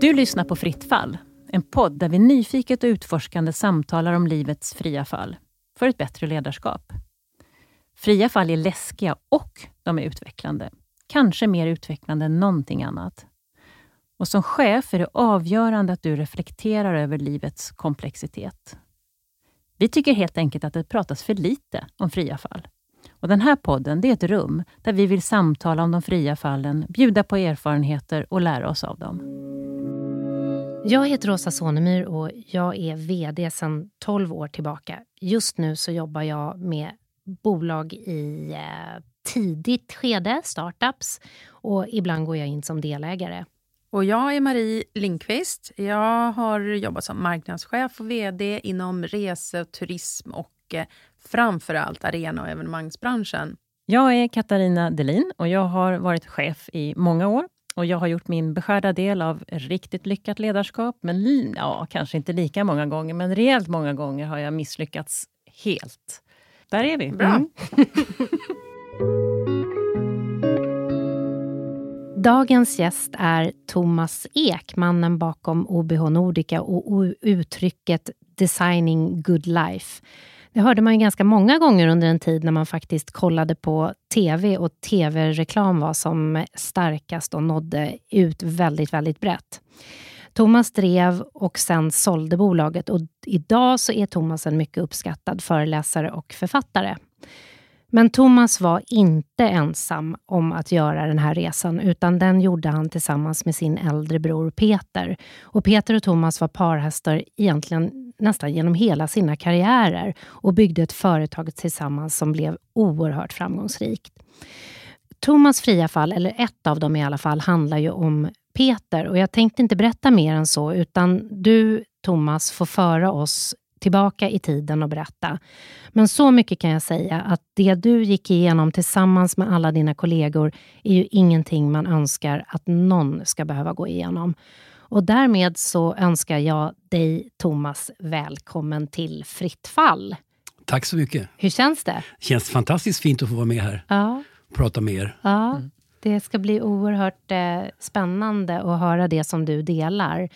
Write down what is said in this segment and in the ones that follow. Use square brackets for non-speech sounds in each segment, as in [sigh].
Du lyssnar på Fritt fall, en podd där vi nyfiket och utforskande samtalar om livets fria fall för ett bättre ledarskap. Fria fall är läskiga och de är utvecklande. Kanske mer utvecklande än någonting annat. Och som chef är det avgörande att du reflekterar över livets komplexitet. Vi tycker helt enkelt att det pratas för lite om fria fall. Och Den här podden det är ett rum där vi vill samtala om de fria fallen, bjuda på erfarenheter och lära oss av dem. Jag heter Åsa Sonemyr och jag är VD sedan 12 år tillbaka. Just nu så jobbar jag med bolag i eh, tidigt skede, startups, och ibland går jag in som delägare. Och jag är Marie Lindqvist. Jag har jobbat som marknadschef och VD inom rese, turism och eh, framför allt arena och evenemangsbranschen. Jag är Katarina Delin och jag har varit chef i många år. Och Jag har gjort min beskärda del av riktigt lyckat ledarskap, men ja, kanske inte lika många gånger, men rejält många gånger har jag misslyckats helt. Där är vi. Bra. Mm. [laughs] Dagens gäst är Thomas Ek, mannen bakom OBH Nordica och uttrycket Designing Good Life. Det hörde man ju ganska många gånger under en tid när man faktiskt kollade på tv och tv-reklam var som starkast och nådde ut väldigt, väldigt brett. Thomas drev och sen sålde bolaget och idag så är Thomas en mycket uppskattad föreläsare och författare. Men Thomas var inte ensam om att göra den här resan, utan den gjorde han tillsammans med sin äldre bror Peter. Och Peter och Thomas var parhästar egentligen nästan genom hela sina karriärer och byggde ett företag tillsammans som blev oerhört framgångsrikt. Thomas fria fall, eller ett av dem i alla fall, handlar ju om Peter och jag tänkte inte berätta mer än så, utan du Thomas får föra oss tillbaka i tiden och berätta. Men så mycket kan jag säga att det du gick igenom tillsammans med alla dina kollegor är ju ingenting man önskar att någon ska behöva gå igenom. Och därmed så önskar jag dig, Thomas, välkommen till Fritt fall. Tack så mycket. Hur känns det? Det känns fantastiskt fint att få vara med här ja. och prata med er. Ja, det ska bli oerhört eh, spännande att höra det som du delar.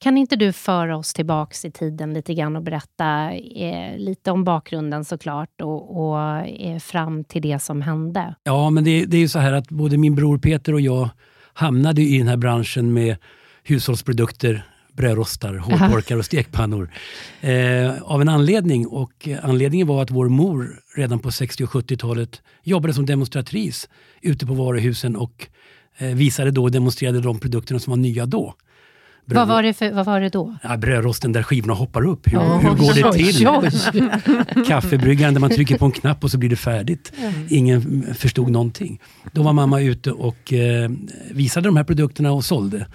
Kan inte du föra oss tillbaks i tiden lite grann och berätta eh, lite om bakgrunden såklart och, och eh, fram till det som hände? Ja, men det, det är ju så här att både min bror Peter och jag hamnade i den här branschen med hushållsprodukter, brödrostar, [laughs] hårtorkar och stekpannor. Eh, av en anledning. Och anledningen var att vår mor redan på 60 och 70-talet jobbade som demonstratris ute på varuhusen och eh, visade då och demonstrerade de produkterna som var nya då. Bröd... Vad, var det för, vad var det då? Ja, brödrosten där skivorna hoppar upp. Hur, oh, hur går det till? [laughs] [laughs] Kaffebryggaren där man trycker på en knapp och så blir det färdigt. Mm. Ingen förstod någonting. Då var mamma ute och eh, visade de här produkterna och sålde.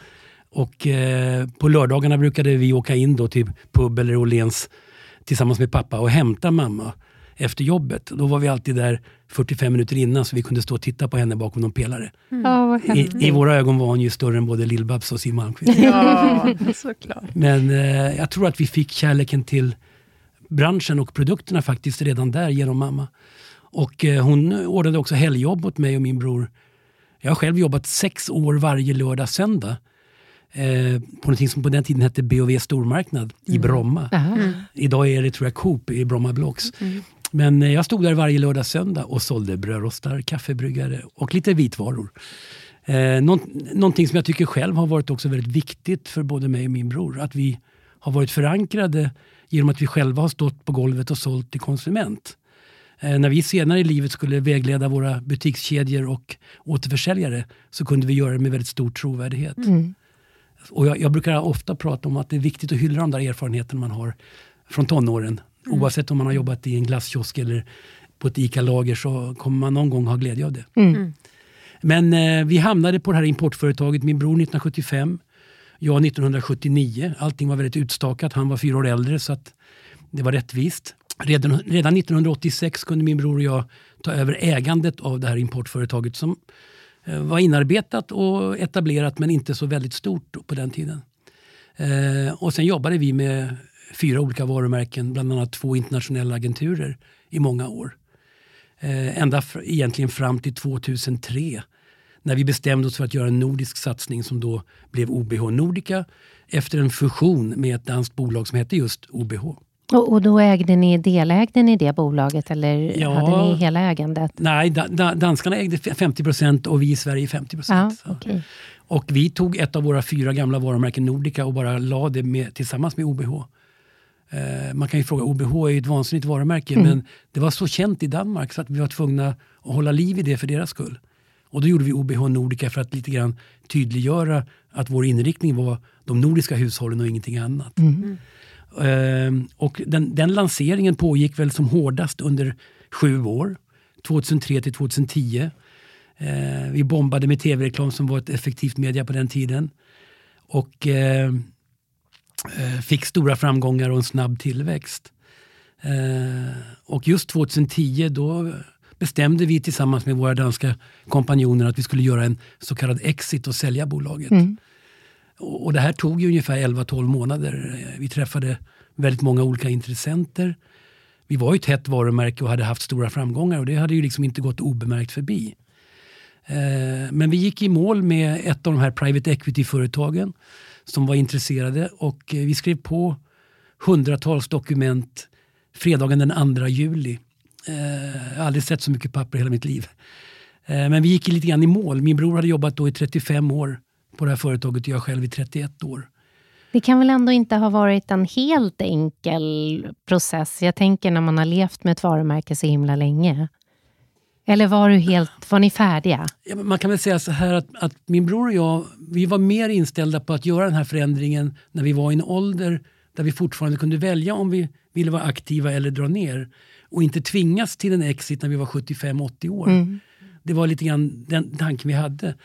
Och eh, på lördagarna brukade vi åka in då till pub eller Åhléns tillsammans med pappa och hämta mamma efter jobbet. Då var vi alltid där 45 minuter innan så vi kunde stå och titta på henne bakom någon pelare. Mm. I, I, våra ögon var hon ju större än både Lill-Babs och Siw Malmkvist. Ja, [laughs] såklart. Men eh, jag tror att vi fick kärleken till branschen och produkterna faktiskt redan där genom mamma. Och eh, hon ordnade också helgjobb åt mig och min bror. Jag har själv jobbat sex år varje lördag söndag eh, på något som på den tiden hette B&V stormarknad mm. i Bromma. Mm. Idag är det tror jag Coop i Bromma Blocks. Mm. Men eh, jag stod där varje lördag söndag och sålde brödrostar, kaffebryggare och lite vitvaror. Eh, någonting som jag tycker själv har varit också väldigt viktigt för både mig och min bror. Att vi har varit förankrade genom att vi själva har stått på golvet och sålt till konsument. Eh, när vi senare i livet skulle vägleda våra butikskedjor och återförsäljare så kunde vi göra det med väldigt stor trovärdighet. Mm. Och jag, jag, brukar ofta prata om att det är viktigt att hylla de där erfarenheterna man har från tonåren. Mm. Oavsett om man har jobbat i en glasskiosk eller på ett ICA-lager så kommer man någon gång ha glädje av det. Mm. mm. Men eh, vi hamnade på det här importföretaget, min bror 1975, jag 1979. Allting var väldigt utstakat, han var fyra år äldre så att det var rättvist. Redan, redan 1986 kunde min bror och jag ta över ägandet av det här importföretaget som eh, var inarbetat och etablerat men inte så väldigt stort på den tiden. Eh, och sen jobbade vi med fyra olika varumärken, bland annat två internationella agenturer i många år. Eh, ända fr- egentligen fram till 2003 när vi bestämde oss för att göra en nordisk satsning som då blev OBH Nordica efter en fusion med ett danskt bolag som hette just OBH. Och, och då ägde ni, delägde ni det bolaget eller Ja. hade ni hela ägandet? Nej, da, da, danskarna ägde 50 procent och vi i Sverige 50 Ja, procent. okej. Och vi tog ett av våra fyra gamla varumärken Nordica och bara la det med, tillsammans med OBH. Eh, man kan ju fråga, OBH är ju ett vansinnigt varumärke men det var så känt i Danmark så att vi var tvungna att hålla liv i det för deras skull. Och då gjorde vi OBH Nordica för att lite grann tydliggöra att vår inriktning var de nordiska hushållen och ingenting annat. Ehm, och den, den lanseringen pågick väl som hårdast under sju år. 2003 till 2010. Eh, vi bombade med tv-reklam som var ett effektivt media på den tiden. Och eh, eh, fick stora framgångar och en snabb tillväxt. Eh, och just 2010 då bestämde vi tillsammans med våra danska kompanjoner att vi skulle göra en så kallad exit och sälja bolaget. Och och det här tog ju ungefär 11-12 månader. Eh, Vi träffade väldigt många olika intressenter. Vi var ju ett hett varumärke och hade haft stora framgångar och det hade ju liksom inte gått obemärkt förbi. Eh, Men vi gick i mål med ett av de här private equity-företagen som var intresserade och eh, vi skrev på hundratals dokument fredagen den 2 juli. Eh, Jag har aldrig sett så mycket papper i hela mitt liv. Eh, Men vi gick lite grann i mål. Min bror hade jobbat då i 35 år på det här företaget och jag själv i 31 år. Det kan väl ändå inte ha varit en helt enkel process? Jag tänker när man har levt med ett varumärke så himla länge. Eller var, du helt, var ni färdiga? Ja, Man kan väl säga så här att, att min bror och jag vi var mer inställda på att göra den här förändringen när vi var i en ålder där vi fortfarande kunde välja om vi ville vara aktiva eller dra ner. Och inte tvingas till en exit när vi var 75-80 år. Det var lite grann den tanken vi hade.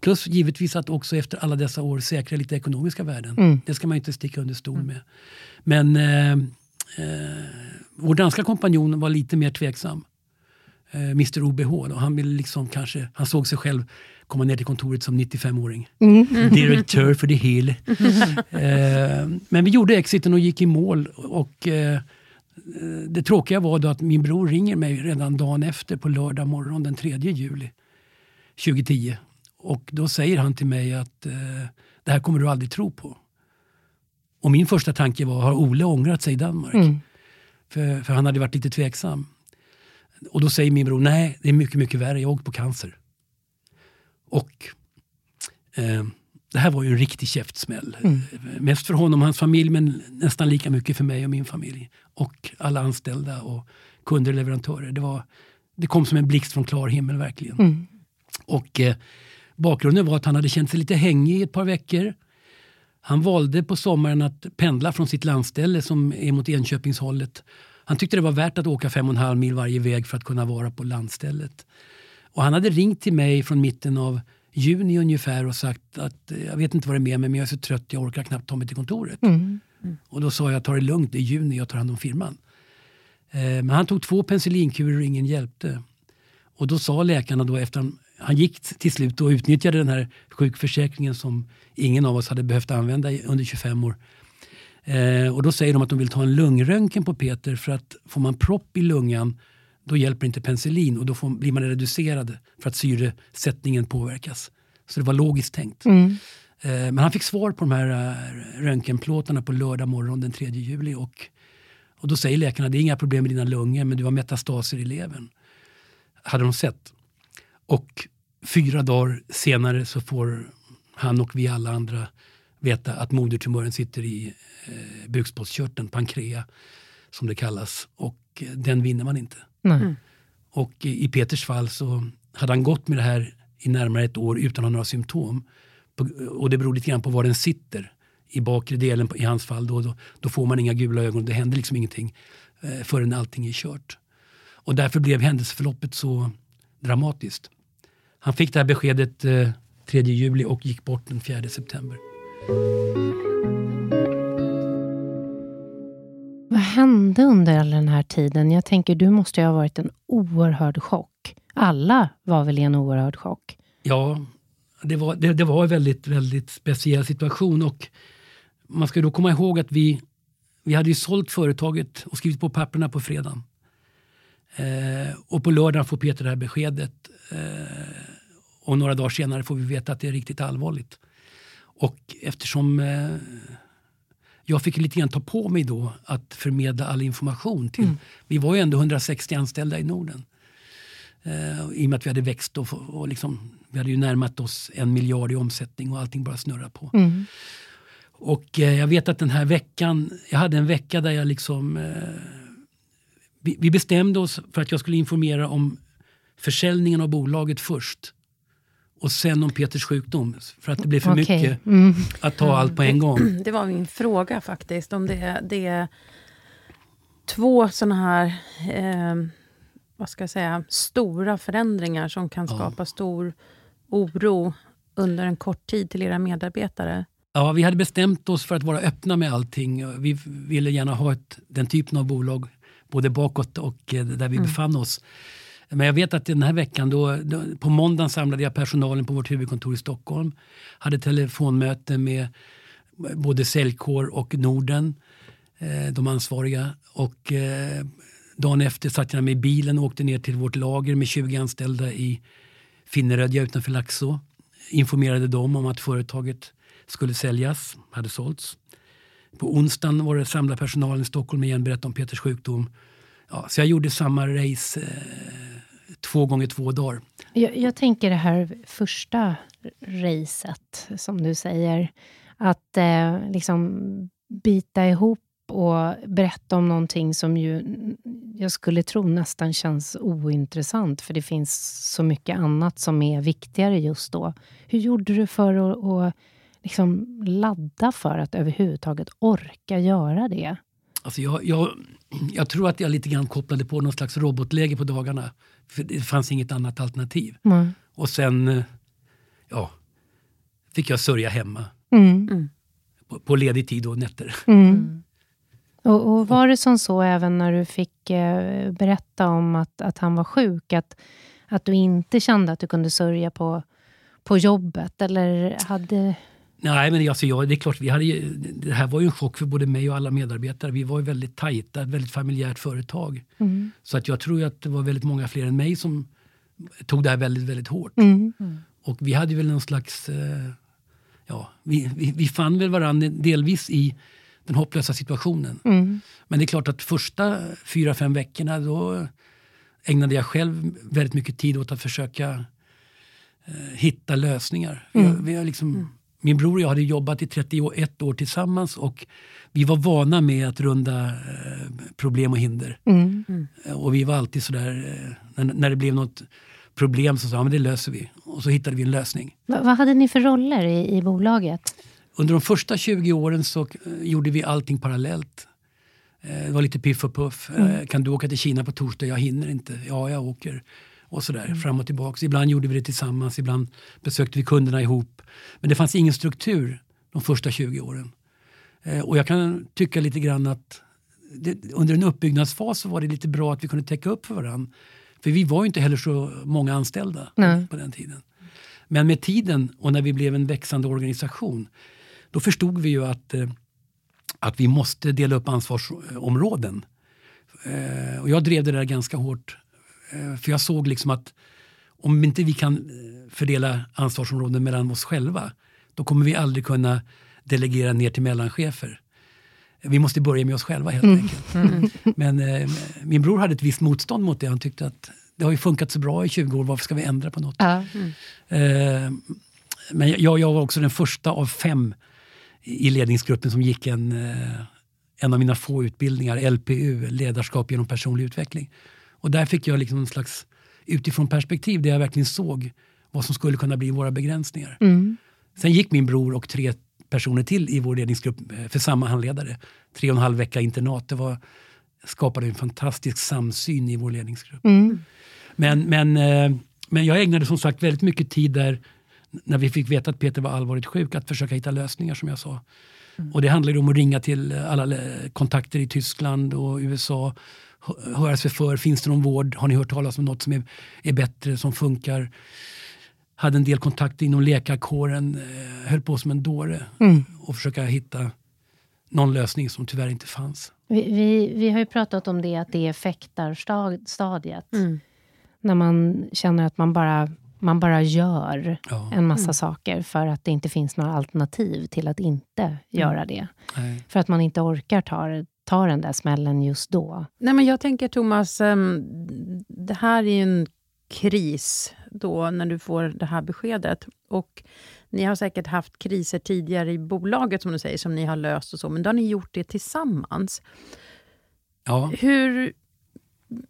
Plus givetvis att också efter alla dessa år säkra lite ekonomiska värden. Det ska man inte sticka under stol med. Men eh, eh, vår danska kompanjon var lite mer tveksam. Eh, Mr OBH. Då. Han, ville liksom kanske, han såg sig själv komma ner till kontoret som 95-åring. Direktör för det hela. [laughs] eh, men vi gjorde exiten och gick i mål. Och, eh, det tråkiga var då att min bror ringer mig redan dagen efter på lördag morgon den 3 juli 2010. Och då säger han till mig att eh, det här kommer du aldrig tro på. Och min första tanke var, har Ole ångrat sig i Danmark? För, för han hade varit lite tveksam. Och då säger min bror, nej det är mycket, mycket värre, jag har åkt på cancer. Och eh, det här var ju en riktig käftsmäll. Eh, Mest för honom och hans familj men nästan lika mycket för mig och min familj. Och alla anställda och kunder och leverantörer. Det, var, det kom som en blixt från klar himmel verkligen. Och eh, bakgrunden var att han hade känt sig lite hängig i ett par veckor. Han valde på sommaren att pendla från sitt landställe som är mot Enköpingshållet. Han tyckte det var värt att åka fem och en halv mil varje väg för att kunna vara på landstället. Och han hade ringt till mig från mitten av juni ungefär och sagt att jag vet inte vad det är med mig men jag är så trött jag orkar knappt ta mig till kontoret. Och då sa jag ta det lugnt, det är juni, jag tar hand om firman. Eh, men han tog två penicillinkurer och ingen hjälpte. Och då sa läkarna då efter han, han gick till slut och utnyttjade den här sjukförsäkringen som ingen av oss hade behövt använda under 25 år. Eh, och då säger de att de vill ta en lungröntgen på Peter för att får man propp i lungan då hjälper inte penicillin och då får, blir man reducerad för att syresättningen påverkas. Så det var logiskt tänkt. Eh, men han fick svar på de här eh, röntgenplåtarna på lördag morgon den 3 juli och, och då säger läkarna det är inga problem med dina lungor men du har metastaser i levern. Hade de sett. Och fyra dagar senare så får han och vi alla andra veta att modertumören sitter i eh, bukspottkörteln, pankrea som det kallas. Och eh, den vinner man inte. Nej. Och i, i Peters fall så hade han gått med det här i närmare ett år utan att ha några symptom. På, och det beror lite grann på var den sitter. I bakre delen på, i hans fall då, då, då får man inga gula ögon. Det händer liksom ingenting eh, förrän allting är kört. Och därför blev händelseförloppet så dramatiskt. Han fick det här beskedet eh, 3 juli och gick bort den 4 september. Vad hände under all den här tiden? Jag tänker, du måste ju ha varit en oerhörd chock. Alla var väl i en oerhörd chock? Ja, det var, det, det var en väldigt, väldigt speciell situation. Och man ska då komma ihåg att vi, vi hade ju sålt företaget och skrivit på papperna på fredagen. Eh, och på lördagen får Peter det här beskedet. Eh, och några dagar senare får vi veta att det är riktigt allvarligt. Och eftersom eh, jag fick lite grann ta på mig då att förmedla all information till... Mm. Vi var ju ändå 160 anställda i Norden. Eh, I och med att vi hade växt och, och liksom, vi hade ju närmat oss en miljard i omsättning och allting bara snurrade på. Mm. Och eh, jag vet att den här veckan, jag hade en vecka där jag liksom... Eh, vi, vi, bestämde oss för att jag skulle informera om försäljningen av bolaget först. Och sen om Peters sjukdom, för att det blev för okay. mycket mm. att ta allt på en [clears throat] gång. Det var min fråga faktiskt, om det, det är två såna här eh, vad ska jag säga, stora förändringar som kan skapa ja. stor oro under en kort tid till era medarbetare. Ja, vi hade bestämt oss för att vara öppna med allting. Vi ville gärna ha ett, den typen av bolag både bakåt och eh, där vi mm. befann oss. Men jag vet att den här veckan, då, då, på måndagen samlade jag personalen på vårt huvudkontor i Stockholm. Hade telefonmöte med både säljkår och Norden, eh, de ansvariga. Och eh, dagen efter satt jag med i bilen och åkte ner till vårt lager med 20 anställda i Finnerödja utanför Laxå. Informerade dem om att företaget skulle säljas, hade sålts. På onsdagen var det samla personalen i Stockholm igen, berättade om Peters sjukdom. Ja, så jag gjorde samma race eh, två gånger två dagar. Jag, jag, tänker det här första racet, som du säger. Att eh, liksom bita ihop och berätta om någonting som ju jag skulle tro nästan känns ointressant, för det finns så mycket annat som är viktigare just då. Hur gjorde du för att, att liksom ladda för att överhuvudtaget orka göra det? Alltså jag, jag, jag tror att jag lite grann kopplade på någon slags robotläge på dagarna. För det fanns inget annat alternativ. Mm. Och sen eh, ja, fick jag sörja hemma. Mm. mm. På, på ledig tid och nätter. Mm. mm. Och, och, var det som så även när du fick eh, berätta om att, att han var sjuk? Att, att du inte kände att du kunde sörja på, på jobbet? Eller hade... Nej, men alltså, ja, det är klart, vi hade ju, det här var ju en chock för både mig och alla medarbetare. Vi var ju väldigt tajta, ett väldigt familjärt företag. Mm. Så att jag tror att det var väldigt många fler än mig som tog det här väldigt, väldigt hårt. Mm. Mm. Och vi hade väl någon slags... Eh, ja, vi, vi, vi fann väl varandra delvis i den hopplösa situationen. Mm. Men det är klart att första fyra, fem veckorna då ägnade jag själv väldigt mycket tid åt att försöka eh, hitta lösningar. Mm. Vi, vi har liksom, mm. Min bror och jag hade jobbat i 31 år tillsammans och vi var vana med att runda eh, problem och hinder. Mm. Mm. Och vi var alltid sådär, eh, när, när det blev något problem så sa vi det löser vi. Och så hittade vi en lösning. Va, vad hade ni för roller i, i bolaget? Under de första 20 åren så eh, gjorde vi allting parallellt. Eh, det var lite piff och puff. Eh, mm. Kan du åka till Kina på torsdag? Jag hinner inte. Ja, jag åker. Och sådär, mm. fram och tillbaka. Ibland gjorde vi det tillsammans, ibland besökte vi kunderna ihop. Men det fanns ingen struktur de första 20 åren. Och jag kan tycka lite grann att det, under en uppbyggnadsfas så var det lite bra att vi kunde täcka upp för varandra. För vi var ju inte heller så många anställda Nej. på den tiden. Men med tiden och när vi blev en växande organisation då förstod vi ju att, eh, att vi måste dela upp ansvarsområden. Eh, och jag drev det där ganska hårt. Eh, för jag såg liksom att om inte vi kan fördela ansvarsområden mellan oss själva då kommer vi aldrig kunna delegera ner till mellanchefer. Vi måste börja med oss själva helt mm. enkelt. Mm. Men eh, min bror hade ett visst motstånd mot det. Han tyckte att det har ju funkat så bra i 20 år, varför ska vi ändra på något? Mm. Eh, men jag, jag var också den första av fem i ledningsgruppen som gick en, eh, en av mina få utbildningar, LPU, ledarskap genom personlig utveckling. Och där fick jag liksom en slags utifrån perspektiv där jag verkligen såg vad som skulle kunna bli våra begränsningar. Mm. Sen gick min bror och tre personer till i vår ledningsgrupp eh, för samma handledare. Tre och en halv vecka internat. Det var, skapade en fantastisk samsyn i vår ledningsgrupp. Mm. Men, men, eh, men jag ägnade som sagt väldigt mycket tid där när vi fick veta att Peter var allvarligt sjuk, att försöka hitta lösningar som jag sa. Mm. Och det handlade om att ringa till alla kontakter i Tyskland och USA. Höra sig för, finns det någon vård? Har ni hört talas om något som är, är bättre, som funkar? Hade en del kontakter inom läkarkåren, eh, höll på som en dåre mm. och försöka hitta någon lösning som tyvärr inte fanns. Vi, vi, vi har ju pratat om det, att det är fäktarstadiet. Mm. När man känner att man bara, man bara gör Ja. en massa saker för att det inte finns några alternativ till att inte göra det. Nej. För att man inte orkar ta, ta den där smällen just då. Nej, men jag tänker Thomas, ehm, det här är ju en kris då när du får det här beskedet. Och ni har säkert haft kriser tidigare i bolaget som du säger, som ni har löst och så, men då har ni gjort det tillsammans. Ja. Hur,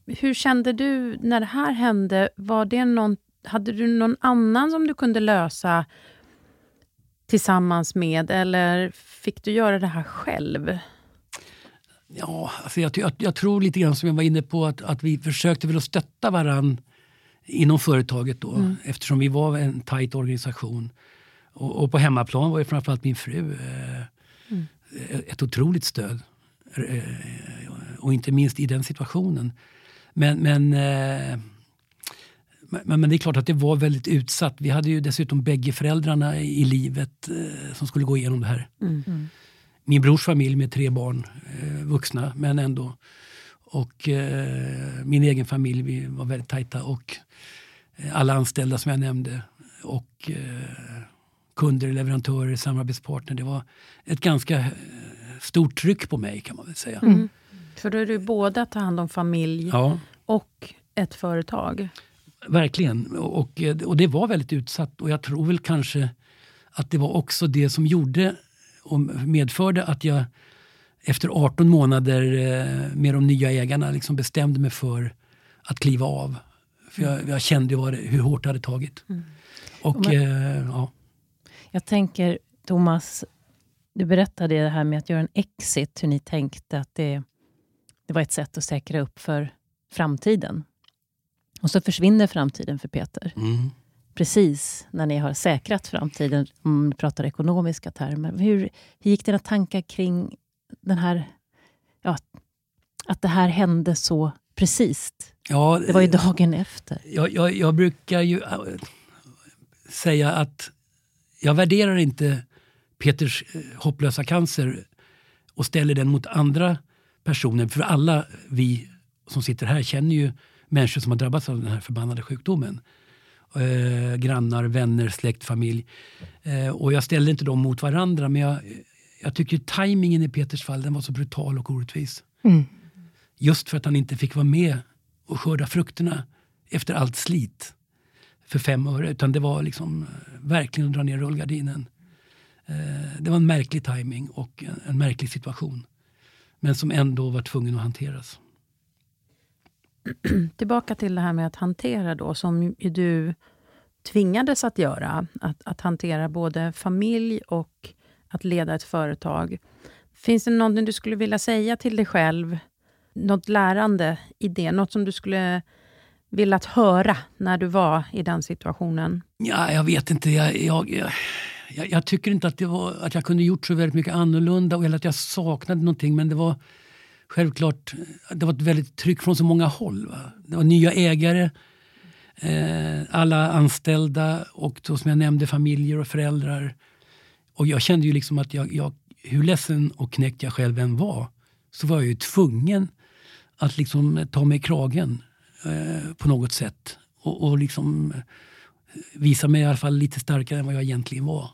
hur kände du när det här hände? Var det någon, hade du någon annan som du kunde lösa tillsammans med, eller fick du göra det här själv? Ja, alltså jag, jag, jag tror lite grann som jag var inne på att, att vi försökte väl att stötta varann inom företaget då eftersom vi var en tajt organisation. Och, och på hemmaplan var ju framförallt min fru eh, ett otroligt stöd. Eh, och inte minst i den situationen. Men, men, eh, men, men det är klart att det var väldigt utsatt. Vi hade ju dessutom bägge föräldrarna i livet eh, som skulle gå igenom det här min brors familj med tre barn, eh, vuxna men ändå. Och eh, min egen familj, vi var väldigt tajta. Och eh, alla anställda som jag nämnde. Och eh, kunder, leverantörer, samarbetspartner. Det var ett ganska eh, stort tryck på mig kan man väl säga. För då är du både att ta hand om familj Ja, och ett företag. verkligen. Och, eh, och det var väldigt utsatt. Och jag tror väl kanske att det var också det som gjorde och medförde att jag efter 18 månader eh, med de nya ägarna liksom bestämde mig för att kliva av. För jag, jag kände det, hur hårt det hade tagit. Och, Men- eh, ja. Jag tänker, Thomas, du berättade det här med att göra en exit, hur ni tänkte att det, det var ett sätt att säkra upp för framtiden. Och så försvinner framtiden för Peter. Mm. Precis när ni har säkrat framtiden, om ni pratar ekonomiska termer. Hur, hur gick dina tankar kring den här, ja, att det här hände så precis? Ja, Det var ju dagen efter. jag, jag, jag brukar ju äh, säga att jag värderar inte Peters eh, hopplösa cancer och ställer den mot andra personer. För alla vi som sitter här känner ju människor som har drabbats av den här förbannade sjukdomen. Eh, grannar, vänner, släkt, familj. Eh, och jag ställer inte dem mot varandra men jag, jag tycker tajmingen i Peters fall den var så brutal och orättvis. Mm. Just för att han inte fick vara med och skörda frukterna efter allt slit för fem öre. Utan det var liksom eh, verkligen att dra ner rullgardinen. Eh, Det var en märklig timing och en, en märklig situation. Men som ändå var tvungen att hanteras. [clears throat] Tillbaka till det här med att hantera då, som ju du tvingades att göra. Att, att hantera både familj och att leda ett företag. Finns det någonting du skulle vilja säga till dig själv? Något lärande i det? Något som du skulle velat höra när du var i den situationen? Ja, jag vet inte. Jag, jag, jag, jag, tycker inte att, det var, att jag kunde gjort så väldigt mycket annorlunda eller att jag saknade någonting. Men det var självklart det var ett väldigt tryck från så många håll. Va? Det var nya ägare, eh, alla anställda och då, som jag nämnde familjer och föräldrar. Och jag kände ju liksom att jag, jag, hur ledsen och knäckt jag själv än var så var jag ju tvungen att liksom ta mig i kragen eh, på något sätt. Och, och liksom eh, visa mig i alla fall lite starkare än vad jag egentligen var.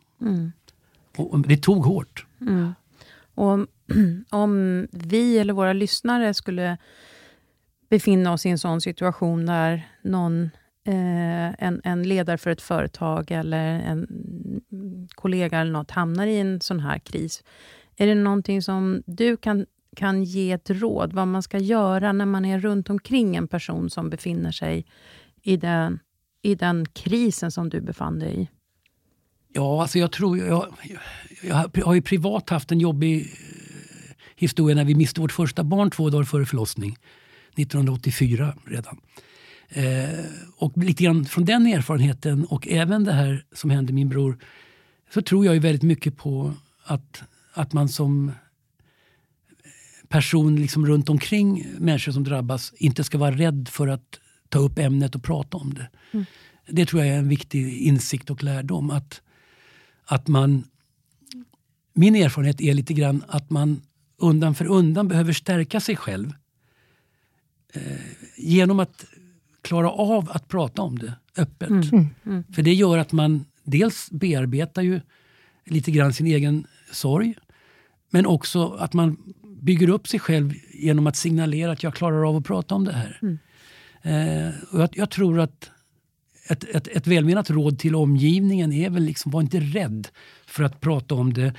Och, och det tog hårt. Och om, [clears throat] om vi eller våra lyssnare skulle befinna oss i en sån situation där någon, eh, en, en ledare för ett företag eller en kollega eller något hamnar i en sån här kris. Är det någonting som du kan, kan ge ett råd, vad man ska göra när man är runt omkring en person som befinner sig i den, i den krisen som du befann dig i? Ja, alltså jag tror... Jag, jag, jag har ju privat haft en jobbig eh, historia när vi miste vårt första barn två dagar före förlossning. 1984 redan. Eh, och lite grann från den erfarenheten och även det här som hände min bror så tror jag ju väldigt mycket på att, att man som person liksom runt omkring människor som drabbas inte ska vara rädd för att ta upp ämnet och prata om det. Det tror jag är en viktig insikt och lärdom. Att, att man, min erfarenhet är lite grann att man undan för undan behöver stärka sig själv eh, genom att klara av att prata om det öppet. Mm. Mm. För det gör att man dels bearbetar ju lite grann sin egen sorg men också att man bygger upp sig själv genom att signalera att jag klarar av att prata om det här. Mm. Eh, och jag, jag, tror att ett, ett, ett välmenat råd till omgivningen är väl liksom, var inte rädd för att prata om det.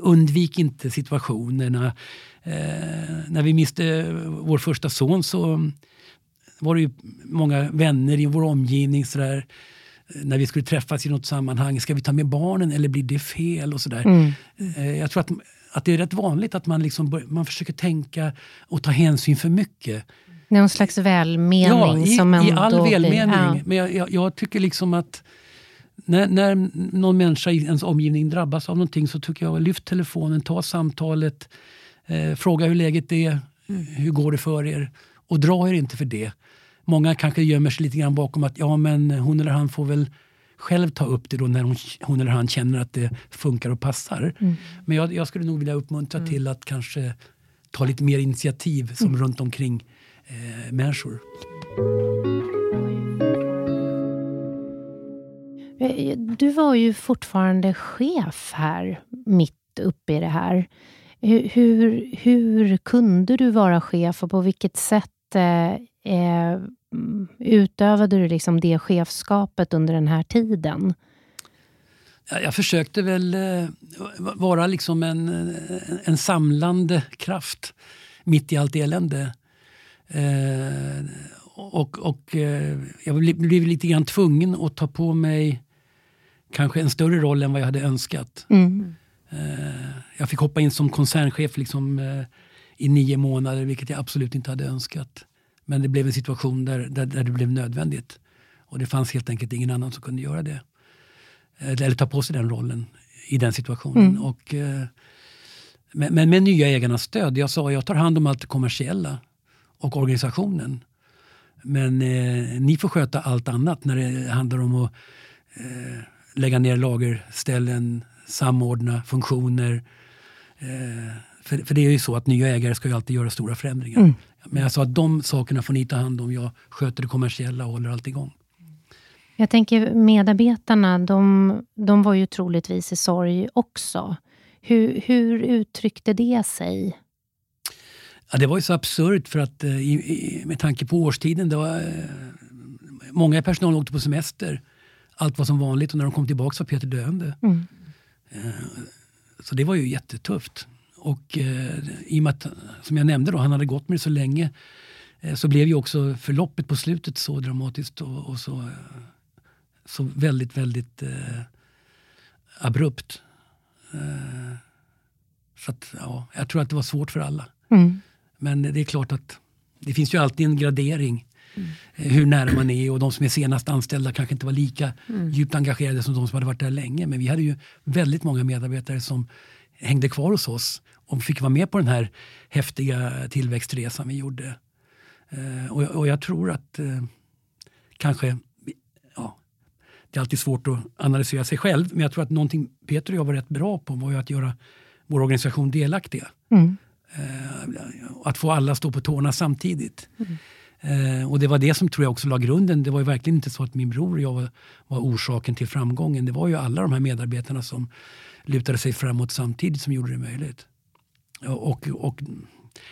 Undvik inte situationerna. Eh, när vi miste vår första son så var det ju många vänner i vår omgivning sådär, när vi skulle träffas i något sammanhang. Ska vi ta med barnen eller blir det fel? och sådär. Mm. Eh, jag tror att, att det är rätt vanligt att man, liksom man försöker tänka och ta hänsyn för mycket. Någon slags välmening? Ja, i, som i all välmening. Ja. Men jag, jag, jag, tycker liksom att när, när någon människa i ens omgivning drabbas av någonting så tycker jag lyft telefonen, ta samtalet, eh, fråga hur läget är, mm. hur går det för er? Och dra er inte för det. Många kanske gömmer sig lite grann bakom att ja men hon eller han får väl själv ta upp det då när hon, hon eller han känner att det funkar och passar. Mm. Men jag, jag, skulle nog vilja uppmuntra mm. till att kanske ta lite mer initiativ som mm. runt omkring eh, människor. Du var ju fortfarande chef här, mitt uppe i det här. Hur, hur, hur kunde du vara chef och på vilket sätt eh, eh, utövade du liksom det chefskapet under den här tiden? Jag försökte väl eh, vara liksom en, en samlande kraft mitt i allt elände. Eh, och, och eh, jag blev lite grann tvungen att ta på mig kanske en större roll än vad jag hade önskat. Mm. Eh, jag fick hoppa in som koncernchef liksom, eh, i nio månader, vilket jag absolut inte hade önskat. Men det blev en situation där, där, där, det blev nödvändigt. Och det fanns helt enkelt ingen annan som kunde göra det. Eh, eller ta på sig den rollen i den situationen. Mm. Och, men, men med nya ägarnas stöd. Jag sa jag tar hand om allt det kommersiella och organisationen. Men eh, ni får sköta allt annat när det handlar om att eh, lägga ner lagerställen, samordna funktioner. Eh, för, för, det är ju så att nya ägare ska ju alltid göra stora förändringar. Mm. Men jag sa att de sakerna får ni ta hand om. Jag sköter det kommersiella och håller allt igång. Jag tänker medarbetarna, de, de var ju troligtvis i sorg också. Hur, hur uttryckte det sig? Ja, det var ju så absurt för att eh, i, i, med tanke på årstiden. Det var, eh, många i personalen åkte på semester. Allt var som vanligt och när de kom tillbaka var Peter döende. Mm. Eh, så det var ju jättetufft. Och i och med att, som jag nämnde, då, han hade gått med det så länge så blev ju också förloppet på slutet så dramatiskt och, och så, så väldigt, väldigt eh, abrupt. Eh, så att, ja, jag tror att det var svårt för alla. Mm. Men det är klart att det finns ju alltid en gradering. Mm. Hur nära man är och de som är senast anställda kanske inte var lika mm. djupt engagerade som de som hade varit där länge. Men vi hade ju väldigt många medarbetare som hängde kvar hos oss och fick vara med på den här häftiga tillväxtresan vi gjorde. Eh, och, och, jag tror att eh, kanske, ja, det är alltid svårt att analysera sig själv, men jag tror att någonting Peter och jag var rätt bra på var att göra vår organisation delaktiga. Mm. Eh, att få alla stå på tårna samtidigt. Mm. Eh, och det var det som tror jag också la grunden. Det var ju verkligen inte så att min bror och jag var, var orsaken till framgången. Det var ju alla de här medarbetarna som lutade sig framåt samtidigt som gjorde det möjligt. Och, och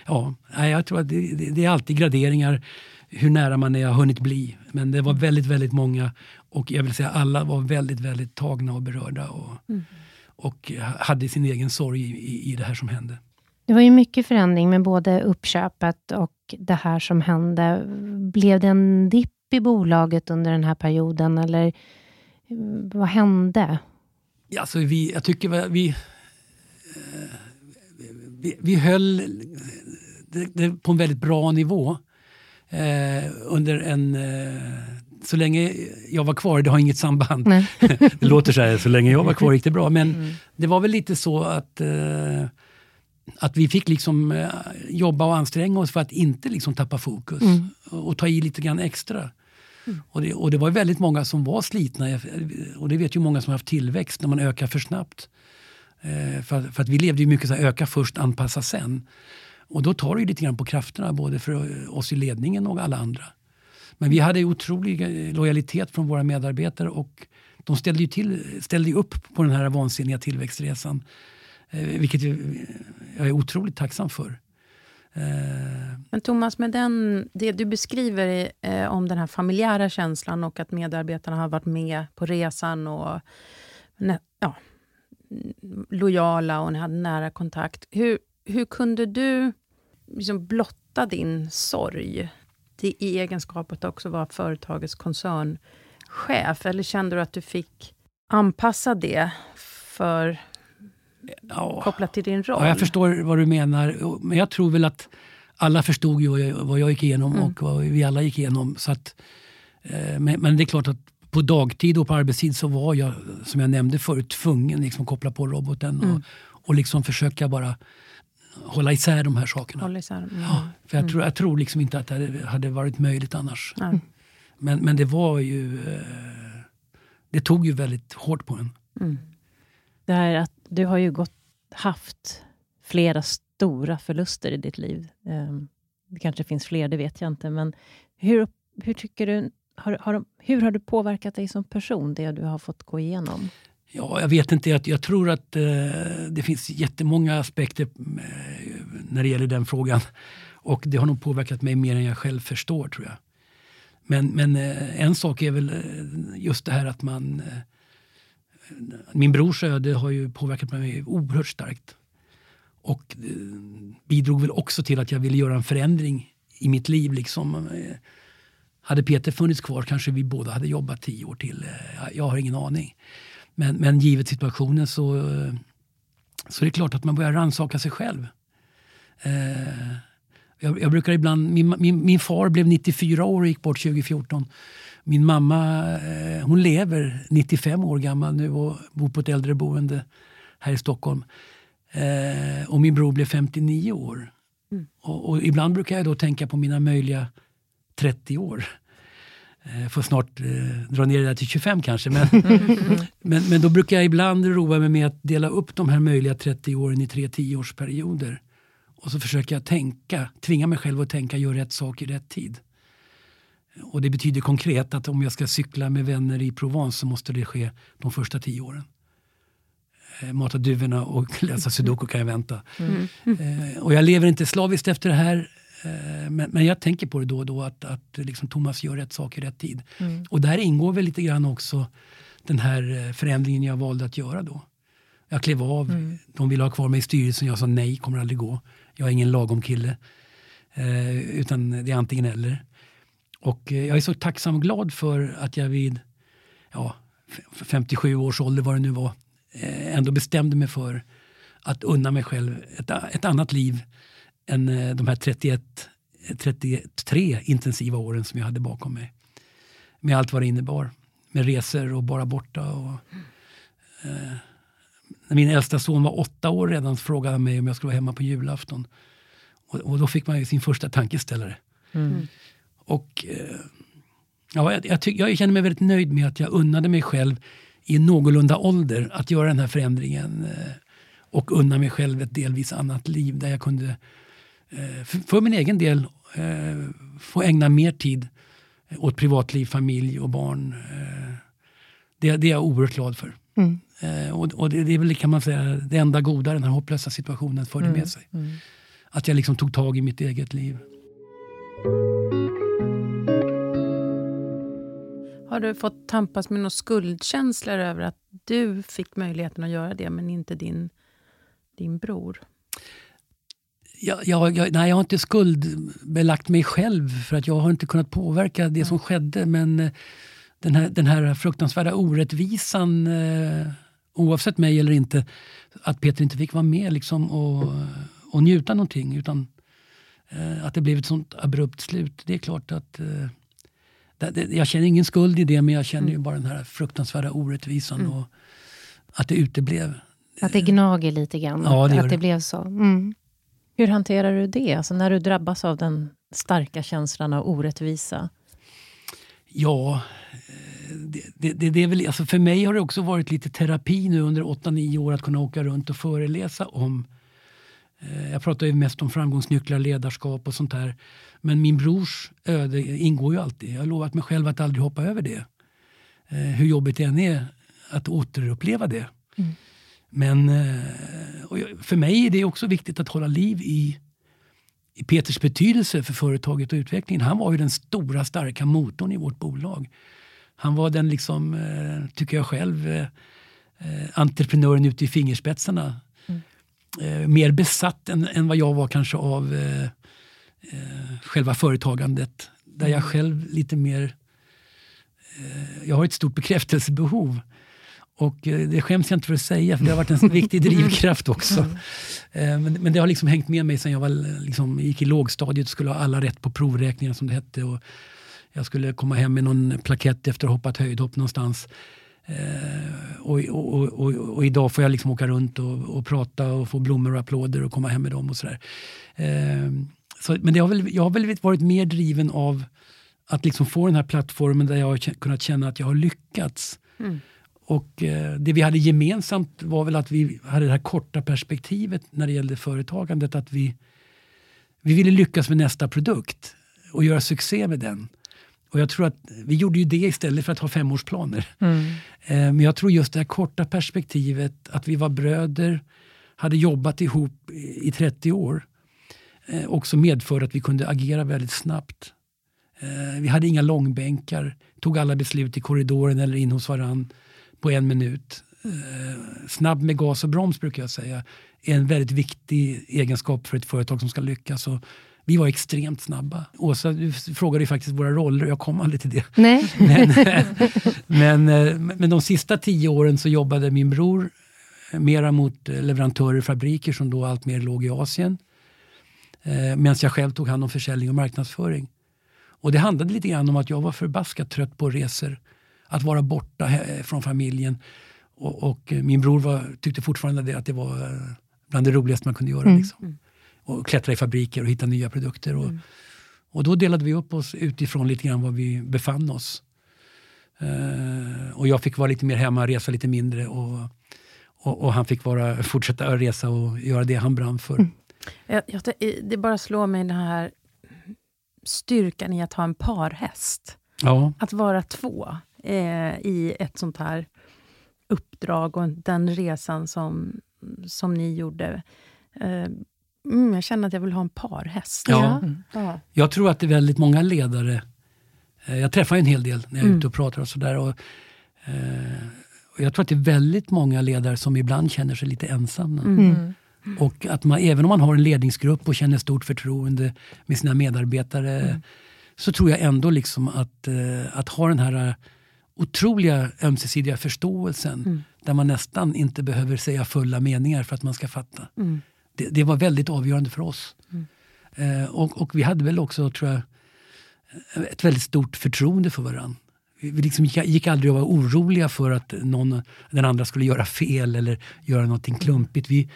ja, jag tror att det, det, det, är alltid graderingar hur nära man är har hunnit bli. Men det var väldigt, väldigt många och jag vill säga alla var väldigt, väldigt tagna och berörda och, mm. och hade sin egen sorg i, i, i det här som hände. Det var ju mycket förändring med både uppköpet och det här som hände. Blev det en dipp i bolaget under den här perioden eller vad hände? Alltså vi, jag tycker vi, eh, vi, vi höll det, det på en väldigt bra nivå eh, under en eh, så länge jag var kvar, det har inget samband. [laughs] det låter så här, så länge jag var kvar [laughs] gick det bra. Men mm. det var väl lite så att eh, att vi fick liksom eh, jobba och anstränga oss för att inte liksom tappa fokus mm. och, ta i lite grann extra. Mm. Och, det, och det var väldigt många som var slitna och det vet ju många som har haft tillväxt när man ökar för snabbt. Eh, för, för, att vi levde ju mycket så här, öka först, anpassa sen. Och då tar det ju lite grann på krafterna både för oss i ledningen och alla andra. Men vi hade otrolig eh, lojalitet från våra medarbetare och de ställde ju, till, ställde ju upp på den här vansinniga tillväxtresan. Eh, vilket eh, jag är otroligt tacksam för. Eh, Men Thomas, med den, det du beskriver eh, om den här familjära känslan och att medarbetarna har varit med på resan och ja, lojala och ni hade nära kontakt. Hur, hur kunde du liksom blotta din sorg i egenskap att också vara företagets koncernchef? Eller kände du att du fick anpassa det för ja. kopplat till din roll? Ja, jag förstår vad du menar. Men jag tror väl att alla förstod ju vad jag gick igenom mm. och vad vi alla gick igenom. Så att, eh, men, men, det är klart att på dagtid och på arbetstid så var jag, som jag nämnde förut, tvungen att liksom koppla på roboten mm. och, och liksom försöka bara hålla isär de här sakerna. Hålla isär. Mm. Ja, för jag, tror, jag tror liksom inte att det hade varit möjligt annars. Mm. Men, men det var ju... Eh, det tog ju väldigt hårt på en. Det här att du har ju gått, haft flera stora förluster i ditt liv. Ehm, det kanske finns fler, det vet jag inte. Men hur, hur tycker du har, har, hur har du påverkat dig som person, det du har fått gå igenom? Ja, jag vet inte. Jag, jag tror att eh, det finns jättemånga aspekter eh, när det gäller den frågan. Och det har nog påverkat mig mer än jag själv förstår, tror jag. Men, men eh, en sak är väl eh, just det här att man... Eh, min brors öde har ju påverkat mig oerhört starkt. Och eh, bidrog väl också till att jag ville göra en förändring i mitt liv. Liksom. Eh, hade Peter funnits kvar kanske vi båda hade jobbat tio år till. Eh, jag har ingen aning. Men, men givet situationen så, så är det klart att man börjar rannsaka sig själv. Jag, jag, brukar ibland, min, min, min, far blev 94 år och gick bort 2014. Min mamma eh, hon lever 95 år gammal nu och bor på ett äldreboende här i Stockholm. Eh, och min bror blev 59 år. Mm. Och, och, ibland brukar jag då tänka på mina möjliga 30 år. Eh, får snart eh, dra ner det där till 25 kanske. Men, [laughs] men, men då brukar jag ibland roa mig med att dela upp de här möjliga 30 åren i tre tioårsperioder. Och så försöker jag tänka, tvinga mig själv att tänka, gör rätt sak i rätt tid. Och det betyder konkret att om jag ska cykla med vänner i Provence så måste det ske de första tio åren. Eh, mata duvorna och [laughs] läsa sudoku kan jag vänta. Mm. Eh, och jag lever inte slaviskt efter det här. Eh, men, men, jag tänker på det då och då att, att liksom Thomas gör rätt sak i rätt tid. Mm. Och där ingår väl lite grann också den här förändringen jag valde att göra då. Jag klev av. Mm. De ville ha kvar mig i styrelsen. Jag sa nej, kommer aldrig gå. Jag är ingen lagom kille. Eh, utan det är antingen eller. Och eh, jag är så tacksam och glad för att jag vid ja, 57 års ålder, vad det nu var, eh, ändå bestämde mig för att unna mig själv ett, ett annat liv än eh, de här 31, 33 intensiva åren som jag hade bakom mig. Med allt vad det innebar. Med resor och bara borta. Och, eh, när min äldsta son var åtta år redan frågade han mig om jag skulle vara hemma på julafton. Och, och då fick man ju sin första tankeställare. Mm. Och eh, ja, jag, jag, jag känner mig väldigt nöjd med att jag unnade mig själv i någorlunda ålder att göra den här förändringen. Eh, och unna mig själv ett delvis annat liv där jag kunde Eh, för min egen del få ägna mer tid åt privatliv, familj och barn. Det, det är jag oerhört glad för. Mm. Och, och det, det, är väl kan man säga det enda goda den här hopplösa situationen förde mm. med sig. Mm. Att jag liksom tog tag i mitt eget liv. Har du fått tampas med några skuldkänslor över att du fick möjligheten att göra det, men inte din, din bror? jag, jag, jag, nej, jag har inte skuldbelagt mig själv för att jag har inte kunnat påverka det som skedde. Men eh, den här, den här fruktansvärda orättvisan, eh, oavsett mig eller inte, att Peter inte fick vara med liksom och, och njuta någonting. Utan eh, att det blev ett sånt abrupt slut. Det är klart att eh, jag känner ingen skuld i det men jag känner mm. ju bara den här fruktansvärda orättvisan mm. och att det uteblev. Att det gnager lite grann, ja, det att det, det blev så. Mm. Hur hanterar du det? Alltså när du drabbas av den starka känslan av orättvisa? Ja, det, det, det, är väl, alltså för mig har det också varit lite terapi nu under 8-9 år att kunna åka runt och föreläsa om eh, jag pratar ju mest om framgångsnycklar, ledarskap och sånt där. Men min brors öde ingår ju alltid. Jag har lovat mig själv att aldrig hoppa över det. Eh, hur jobbigt det än är att återuppleva det. Mm. Men för mig är det också viktigt att hålla liv i i Peters betydelse för företaget och utvecklingen. Han var ju den stora starka motorn i vårt bolag. Han var den, liksom, eh, tycker jag själv, eh, eh, entreprenören ute i fingerspetsarna. Mm. mer besatt än, än, vad jag var kanske av eh, själva företagandet. Där jag mm. själv lite mer... Eh, jag har ett stort bekräftelsebehov. Och eh, det skäms jag inte för att säga, för det har varit en [laughs] viktig drivkraft också. Mm. Men, men, det har liksom hängt med mig sen jag var, liksom, gick i lågstadiet och skulle ha alla rätt på provräkningar som det hette. Och jag skulle komma hem med någon plakett efter att ha hoppat höjdhopp någonstans. Eh, och, och, och, och, idag får jag liksom åka runt och, prata och få blommor och applåder och komma hem med dem och sådär. Eh, så, men har väl, jag har väl varit mer driven av att liksom få den här plattformen där jag har kunnat känna att jag har lyckats. Mm. Och eh, det vi hade gemensamt var väl att vi hade det här korta perspektivet när det gällde företagandet. Att vi, vi ville lyckas med nästa produkt och göra succé med den. Och jag tror att vi gjorde ju det istället för att ha femårsplaner. Mm. Eh, men jag tror just det här korta perspektivet, att vi var bröder, hade jobbat ihop i 30 år, eh, också medförde att vi kunde agera väldigt snabbt. Eh, vi hade inga långbänkar, tog alla beslut i korridoren eller in hos varann på en minut. Snabb med gas och broms brukar jag säga är en väldigt viktig egenskap för ett företag som ska lyckas. Och vi var extremt snabba. Åsa, du frågade ju faktiskt våra roller och jag kom aldrig till det. Nej. [laughs] Men, men, eh, men de sista tio åren så jobbade min bror mera mot leverantörer och fabriker som då allt mer låg i Asien. Eh, Medan jag själv tog hand om försäljning och marknadsföring. Och det handlade lite grann om att jag var förbaskat trött på resor att vara borta från familjen. Och, och min bror var, tyckte fortfarande det, att det var eh, bland det roligaste man kunde göra. Mm. Liksom. Och klättra i fabriker och hitta nya produkter. Och, mm. och då delade vi upp oss utifrån lite grann var vi befann oss. Uh, och jag fick vara lite mer hemma, resa lite mindre. Och, och, och han fick vara, fortsätta resa och göra det han brann för. Mm. Jag, jag, det bara slår mig den här styrkan i att ha en parhäst. Ja. Att vara två eh, i ett sånt här uppdrag och den resan som, som ni gjorde. Eh, mm, jag känner att jag vill ha en parhäst. Ja. Ja. Jag tror att det är väldigt många ledare, eh, jag träffar en hel del när jag är mm. ute och pratar och sådär. Och, eh, och jag tror att det är väldigt många ledare som ibland känner sig lite ensamma. Mm. mm. Och att man, även om man har en ledningsgrupp och känner stort förtroende med sina medarbetare mm. så tror jag ändå liksom att, eh, att ha den här otroliga ömsesidiga förståelsen mm. där man nästan inte behöver säga fulla meningar för att man ska fatta. Mm. Det, det, var väldigt avgörande för oss. Mm. Eh, och, och, vi hade väl också, tror jag, ett väldigt stort förtroende för varandra. Vi, vi liksom gick, gick aldrig att vara oroliga för att någon, den andra skulle göra fel eller göra någonting klumpigt. Vi,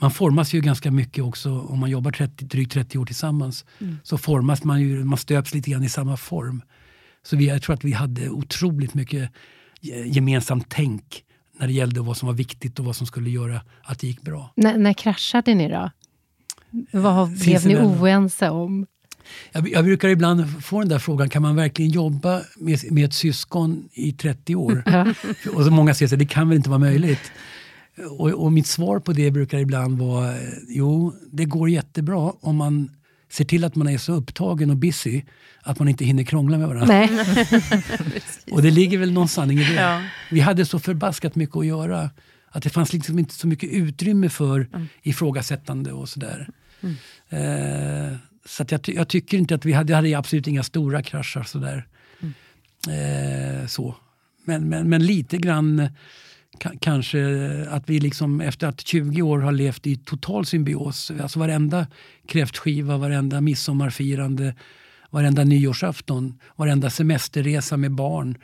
man formas ju ganska mycket också om man jobbar 30, drygt 30 år tillsammans. Mm. Så formas man ju, man stöps lite grann i samma form. Så vi, jag tror att vi hade otroligt mycket gemensamt tänk när det gällde vad som var viktigt och vad som skulle göra att det gick bra. N när kraschade ni då? Vad blev ni oense om? Jag, jag, brukar ibland få den där frågan, kan man verkligen jobba med, med ett syskon i 30 år? och så många säger att det kan väl inte vara möjligt. Och, och, mitt svar på det brukar ibland vara, eh, jo, det går jättebra om man ser till att man är så upptagen och busy att man inte hinner krångla med varandra. Nej. [laughs] och det ligger väl någon sanning i det. Ja. Vi hade så förbaskat mycket att göra att det fanns liksom inte så mycket utrymme för mm. ifrågasättande och sådär. Mm. Eh, så att jag, jag, tycker inte att vi hade, hade absolut inga stora kraschar sådär. Mm. Eh, så. Men, men, men lite grann kanske att vi liksom efter att 20 år har levt i total symbios, alltså varenda kräftskiva, varenda midsommarfirande, varenda nyårsafton, varenda semesterresa med barn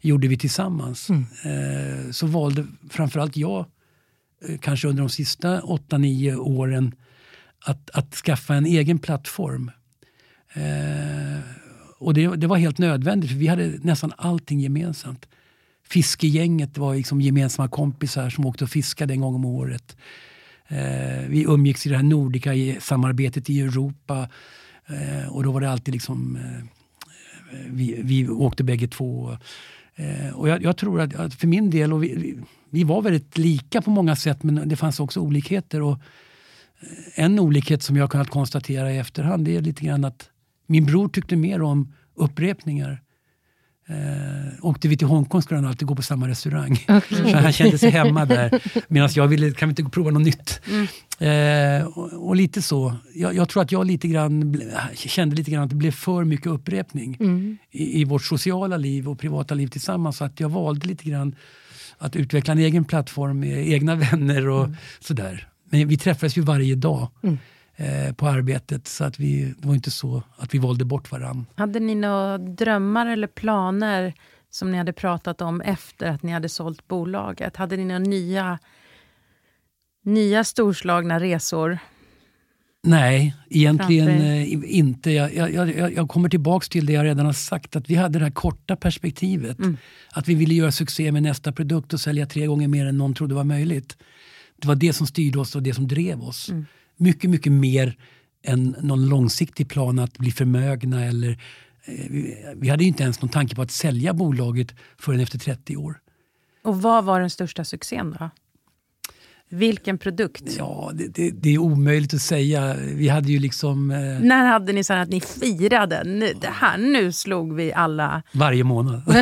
gjorde vi tillsammans. Mm. Eh, så valde framförallt jag, eh, kanske under de sista 8-9 åren, att, att skaffa en egen plattform. Eh, och det, det var helt nödvändigt, för vi hade nästan allting gemensamt. Fiskegänget var liksom gemensamma kompisar som åkte och fiskade en gång om året. Eh, vi umgicks i det här Nordica-samarbetet i Europa. Eh, och då var det alltid liksom... Eh, vi, vi åkte bägge två. Eh, och jag, jag, tror att, att, för min del, och vi, vi, var väldigt lika på många sätt men det fanns också olikheter. Och eh, en olikhet som jag har kunnat konstatera i efterhand det är lite grann att min bror tyckte mer om upprepningar. Eh, åkte vi till Hongkong skulle han alltid gå på samma restaurang. Okay. Så han kände sig hemma där. [laughs] Medan jag ville, kan vi inte prova något nytt? Mm. Eh, och, och, lite så. Jag, jag, tror att jag lite grann kände lite grann att det blev för mycket upprepning mm. i, i, vårt sociala liv och privata liv tillsammans. Så att jag valde lite grann att utveckla en egen plattform med egna vänner och mm. sådär. Men vi träffades ju varje dag. Eh, på arbetet. Så att vi, det var inte så att vi valde bort varandra. Hade ni några drömmar eller planer som ni hade pratat om efter att ni hade sålt bolaget? Hade ni några nya, nya storslagna resor? Nej, egentligen eh, inte. Jag, jag, jag, jag, kommer tillbaka till det jag redan har sagt. Att Vi hade det här korta perspektivet. Mm. Att vi ville göra succé med nästa produkt och sälja tre gånger mer än någon trodde var möjligt. Det var det som styrde oss och det som drev oss. Mm mycket, mycket mer än någon långsiktig plan att bli förmögna. Eller, eh, vi hade inte ens någon tanke på att sälja bolaget förrän efter 30 år. Och vad var den största succén då? Vilken produkt? Ja, det, det, det, är omöjligt att säga. Vi hade ju liksom... Eh... När hade ni så att ni firade? Nu, det här, nu slog vi alla... Varje månad. [laughs]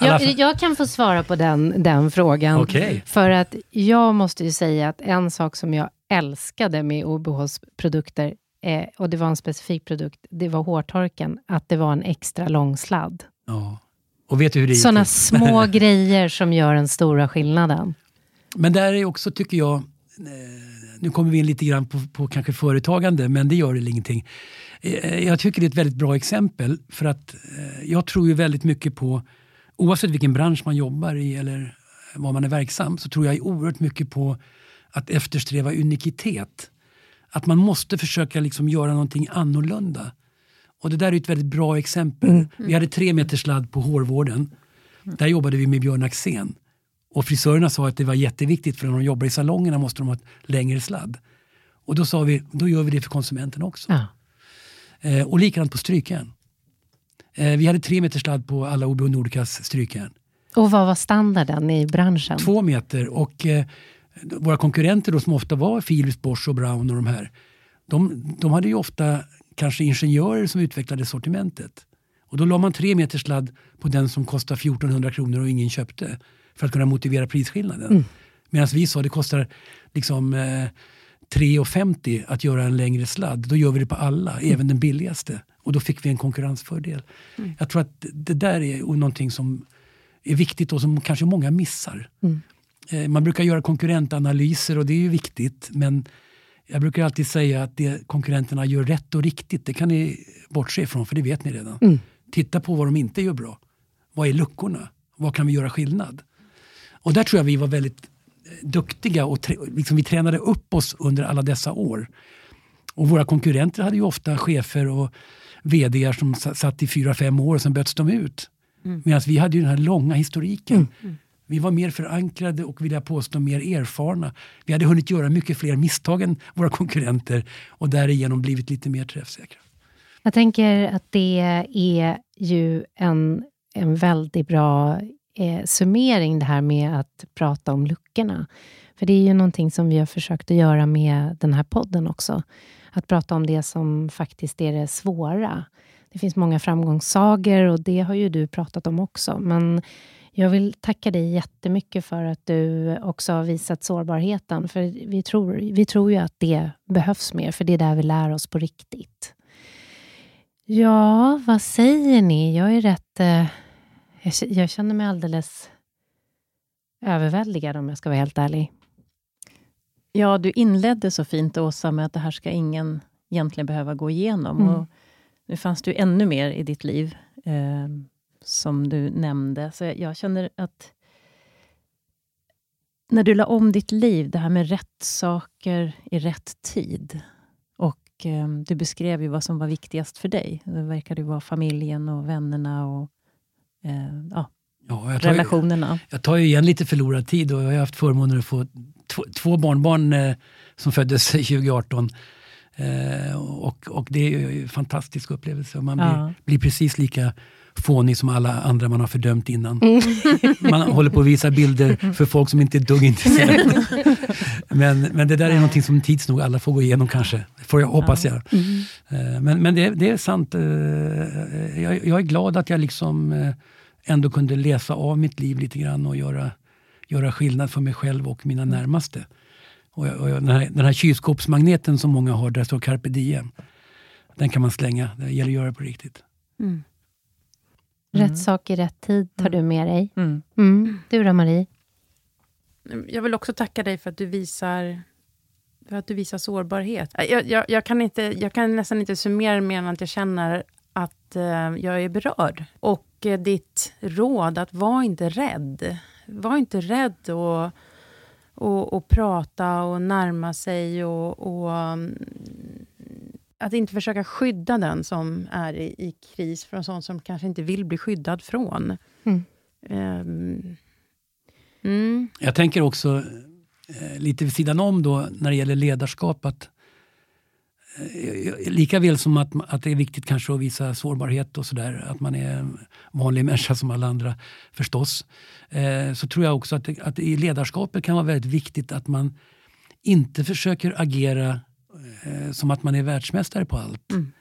jag, jag, kan få svara på den, den frågan. Okay. För att jag måste ju säga att en sak som jag älskade med OBHs produkter, eh, och det var en specifik produkt, det var hårtorken, att det var en extra lång sladd. Ja. Och vet du hur det Sådana små [laughs] grejer som gör den stora skillnaden. Men där är också, tycker jag, eh, nu kommer vi in lite grann på, på kanske företagande, men det gör det ingenting. Eh, jag tycker det är ett väldigt bra exempel för att eh, jag tror ju väldigt mycket på, oavsett vilken bransch man jobbar i eller var man är verksam, så tror jag oerhört mycket på att eftersträva unikitet. Att man måste försöka liksom göra någonting annorlunda. Och det där är ett väldigt bra exempel. Mm. Vi hade tre meter sladd på hårvården. Där jobbade vi med Björn Axén. Och frisörerna sa att det var jätteviktigt för när de jobbar i salongerna måste de ha ett längre sladd. Och då sa vi, då gör vi det för konsumenten också. Ja. Eh, och likadant på strykjärn. Eh, vi hade tre meter sladd på alla OB Nordicas strykjärn. Och vad var standarden i branschen? Två meter. Och eh, våra konkurrenter då, som ofta var Philips, Bosch och Brown och de här. De, de hade ju ofta kanske ingenjörer som utvecklade sortimentet. Och då la man tre meter sladd på den som kostar 1400 kronor och ingen köpte för att kunna motivera prisskillnaden. Mm. Medan vi sa att det kostar liksom, eh, 3,50 att göra en längre sladd. Då gör vi det på alla, mm. även den billigaste. Och då fick vi en konkurrensfördel. Mm. Jag tror att det där är någonting som är viktigt och som kanske många missar. Mm. Eh, man brukar göra konkurrentanalyser och det är ju viktigt. Men jag brukar alltid säga att det konkurrenterna gör rätt och riktigt, det kan ni bortse ifrån för det vet ni redan. Mm. Titta på vad de inte gör bra. Vad är luckorna? Vad kan vi göra skillnad? Och där tror jag vi var väldigt eh, duktiga och liksom vi tränade upp oss under alla dessa år. Och våra konkurrenter hade ju ofta chefer och vd som satt i fyra, fem år och sen byttes de ut. Mm. Medan vi hade ju den här långa historiken. Mm. mm. Vi var mer förankrade och vill jag påstå mer erfarna. Vi hade hunnit göra mycket fler misstag än våra konkurrenter och därigenom blivit lite mer träffsäkra. Jag tänker att det är ju en, en väldigt bra eh, summering det här med att prata om luckorna. För det är ju någonting som vi har försökt att göra med den här podden också. Att prata om det som faktiskt är det svåra. Det finns många framgångssagor och det har ju du pratat om också. Men jag vill tacka dig jättemycket för att du också har visat sårbarheten. För vi tror, vi tror ju att det behövs mer, för det är där vi lär oss på riktigt. Ja, vad säger ni? Jag är rätt... Eh, jag, känner mig alldeles överväldigad om jag ska vara helt ärlig. Ja, du inledde så fint Åsa med att det här ska ingen egentligen behöva gå igenom. Mm. Och nu fanns det ännu mer i ditt liv. Eh, som du nämnde. Så jag känner att när du la om ditt liv, det här med rätt saker i rätt tid och eh, du beskrev ju vad som var viktigast för dig. Det verkade vara familjen och vännerna och eh, ja, ja, jag relationerna. jag tar ju igen lite förlorad tid och jag har haft förmånen att få två, två barnbarn eh, som föddes [laughs] 2018. Eh, och, och det är en fantastisk upplevelse. Man blir, ja. blir precis lika fånig som alla andra man har fördömt innan. [laughs] Man håller på att visa bilder för folk som inte är dugg intresserade. [laughs] men, men det där är någonting som tids nog alla får gå igenom kanske. Får jag, hoppas jag. Mm. Eh, men, men det, det, är sant. Eh, jag, jag, är glad att jag liksom eh, ändå kunde läsa av mitt liv lite grann och göra, göra skillnad för mig själv och mina mm. närmaste. Och, och den, här, den här kylskåpsmagneten som många har, där står carpe diem. Den kan man slänga. Det gäller att göra på riktigt. Mm. Rätt mm. sak i rätt tid tar mm. du med dig. Mm. mm. Du då, Marie? Jag vill också tacka dig för att du visar, för att du visar sårbarhet. Jag, jag, jag kan inte, jag kan nästan inte summera mer än att jag känner att uh, jag är berörd. Och uh, ditt råd att var inte rädd. Var inte rädd och, och, och prata och närma sig och, och um, att inte försöka skydda den som är i, i, kris från sånt som kanske inte vill bli skyddad från. Mm. Um, mm. Jag tänker också eh, lite vid sidan om då när det gäller ledarskap att eh, lika väl som att, att det är viktigt kanske att visa sårbarhet och sådär, att man är en vanlig [laughs] människa som alla andra förstås, eh, så tror jag också att, att i ledarskapet kan vara väldigt viktigt att man inte försöker agera eh, som att man är världsmästare på allt. Mm.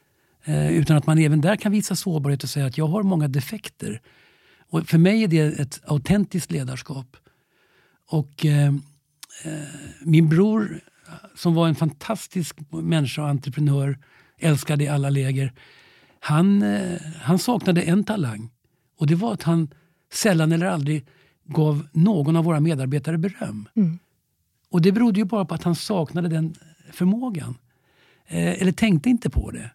Eh, utan att man även där kan visa sårbarhet och säga att jag har många defekter. Och för mig är det ett autentiskt ledarskap. Och eh, eh min bror, som var en fantastisk människa och entreprenör, älskade i alla läger. Han, eh, han saknade en talang. Och det var att han sällan eller aldrig gav någon av våra medarbetare beröm. Mm. Och det berodde ju bara på att han saknade den förmågan. Eh, eller tänkte inte på det.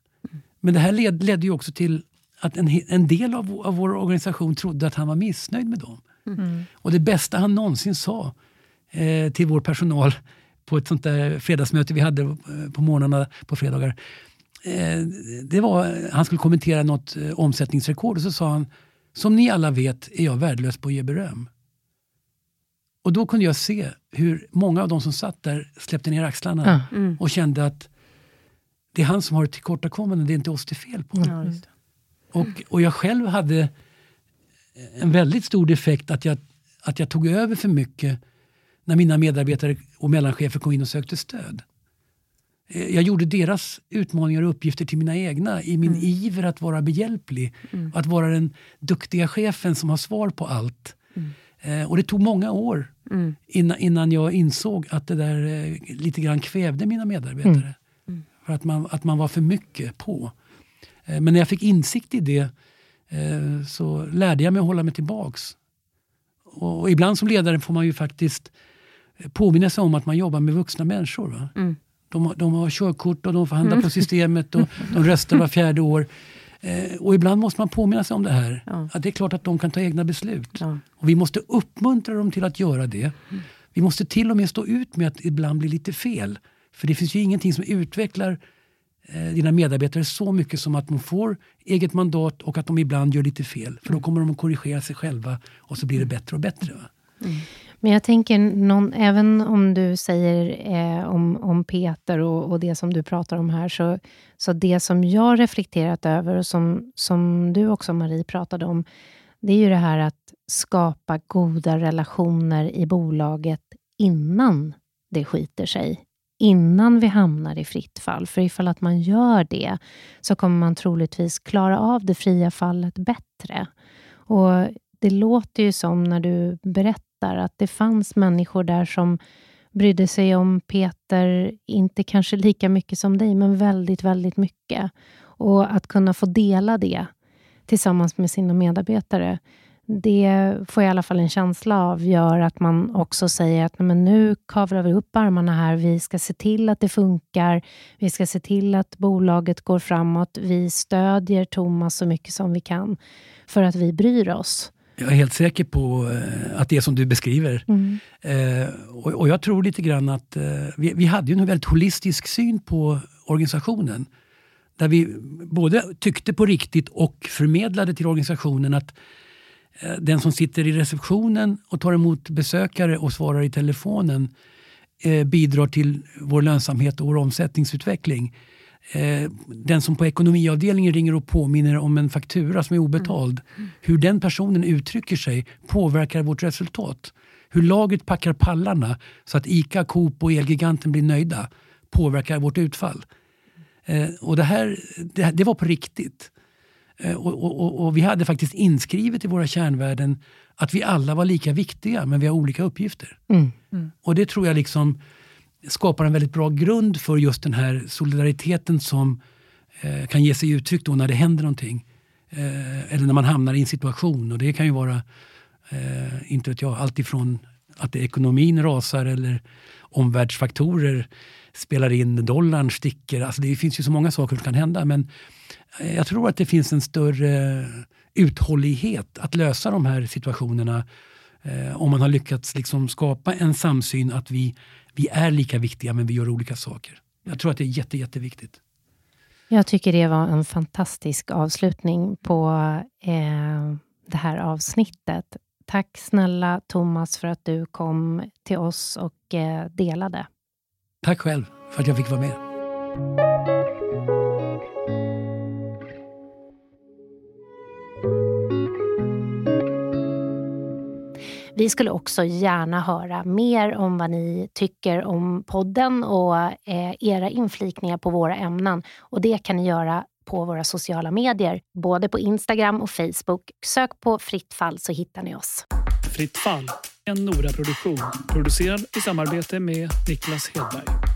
Men det här led, ledde ju också till att en, en del av, av vår organisation trodde att han var missnöjd med dem. Mm. Och det bästa han någonsin sa eh, till vår personal på ett sånt där fredagsmöte vi hade eh, på morgnarna på fredagar. Eh, det var, han skulle kommentera något eh, omsättningsrekord och så sa han Som ni alla vet är jag värdelös på att ge beröm. Och då kunde jag se hur många av de som satt där släppte ner axlarna mm. och kände att det är han som har ett tillkortakommande, det är inte oss det är fel på. Mm. Och, och jag själv hade en väldigt stor defekt att jag, att jag tog över för mycket när mina medarbetare och mellanchefer kom in och sökte stöd. Eh, jag gjorde deras utmaningar och uppgifter till mina egna i min mm. iver att vara behjälplig. Mm. Att vara den duktiga chefen som har svar på allt. Mm. Eh, och det tog många år mm. innan, innan jag insåg att det där eh, lite grann kvävde mina medarbetare. Mm. Mm. För att man, att man var för mycket på. Eh, men när jag fick insikt i det så lärde jag mig att hålla mig tillbaks. Och, ibland som ledare får man ju faktiskt eh, påminna sig om att man jobbar med vuxna människor. Mm. De, de har körkort och de får handla mm. på systemet och [laughs] de röstar var fjärde år. Eh, och ibland måste man påminna sig om det här. Ja. Att det är klart att de kan ta egna beslut. Ja. Och vi måste uppmuntra dem till att göra det. Mm. Vi måste till och med stå ut med att ibland blir lite fel. För det finns ju ingenting som utvecklar eh, dina medarbetare så mycket som att de får eget mandat och att de ibland gör lite fel. För då kommer de att korrigera sig själva och så blir det bättre och bättre. Mm. Men jag tänker, någon, även om du säger eh, om, om Peter och, och, det som du pratar om här, så, så det som jag reflekterat över och som, som du också Marie pratade om, det är ju det här att skapa goda relationer i bolaget innan det skiter sig. Innan vi hamnar i fritt fall. För ifall att man gör det, så kommer man troligtvis klara av det fria fallet bättre. Och Det låter ju som när du berättar berättar att det fanns människor där som brydde sig om Peter, inte kanske lika mycket som dig, men väldigt, väldigt mycket. Och att kunna få dela det tillsammans med sina medarbetare, det får jag i alla fall en känsla av gör att man också säger att men nu kavlar vi upp armarna här. Vi ska se till att det funkar. Vi ska se till att bolaget går framåt. Vi stödjer Thomas så mycket som vi kan för att vi bryr oss. Jag är helt säker på eh, att det är som du beskriver. Mm. Eh, och, och, jag tror lite grann att eh, vi, vi, hade ju en väldigt holistisk syn på organisationen. Där vi både tyckte på riktigt och förmedlade till organisationen att den som sitter i receptionen och tar emot besökare och svarar i telefonen eh, bidrar till vår lönsamhet och vår omsättningsutveckling. Eh, den som på ekonomiavdelningen ringer och påminner om en faktura som är obetald. Mm. Hur den personen uttrycker sig påverkar vårt resultat. Hur laget packar pallarna så att ICA, Coop och Elgiganten blir nöjda påverkar vårt utfall. Eh, och det här det, det var på riktigt. Eh, och, och, och, vi hade faktiskt inskrivet i våra kärnvärden att vi alla var lika viktiga men vi har olika uppgifter. Mm. Mm. Och det tror jag liksom skapar en väldigt bra grund för just den här solidariteten som eh, kan ge sig uttryck då när det händer någonting. Eh, eller när man hamnar i en situation. Och det kan ju vara, eh, inte vet jag, allt ifrån att ekonomin rasar eller omvärldsfaktorer spelar in, dollarn sticker. Alltså det finns ju så många saker som kan hända. Men eh, jag tror att det finns en större uthållighet att lösa de här situationerna eh, om man har lyckats liksom skapa en samsyn att vi vi är lika viktiga men vi gör olika saker. Jag tror att det är jätte, jätteviktigt. Jag tycker det var en fantastisk avslutning på eh, det här avsnittet. Tack snälla Thomas för att du kom till oss och eh, delade. Tack själv för att jag fick vara med. Vi skulle också gärna höra mer om vad ni tycker om podden och eh, era inflikningar på våra ämnen. Och Det kan ni göra på våra sociala medier, både på Instagram och Facebook. Sök på Fritt fall så hittar ni oss. Fritt fall, en Nora-produktion producerad i samarbete med Niklas Hedberg.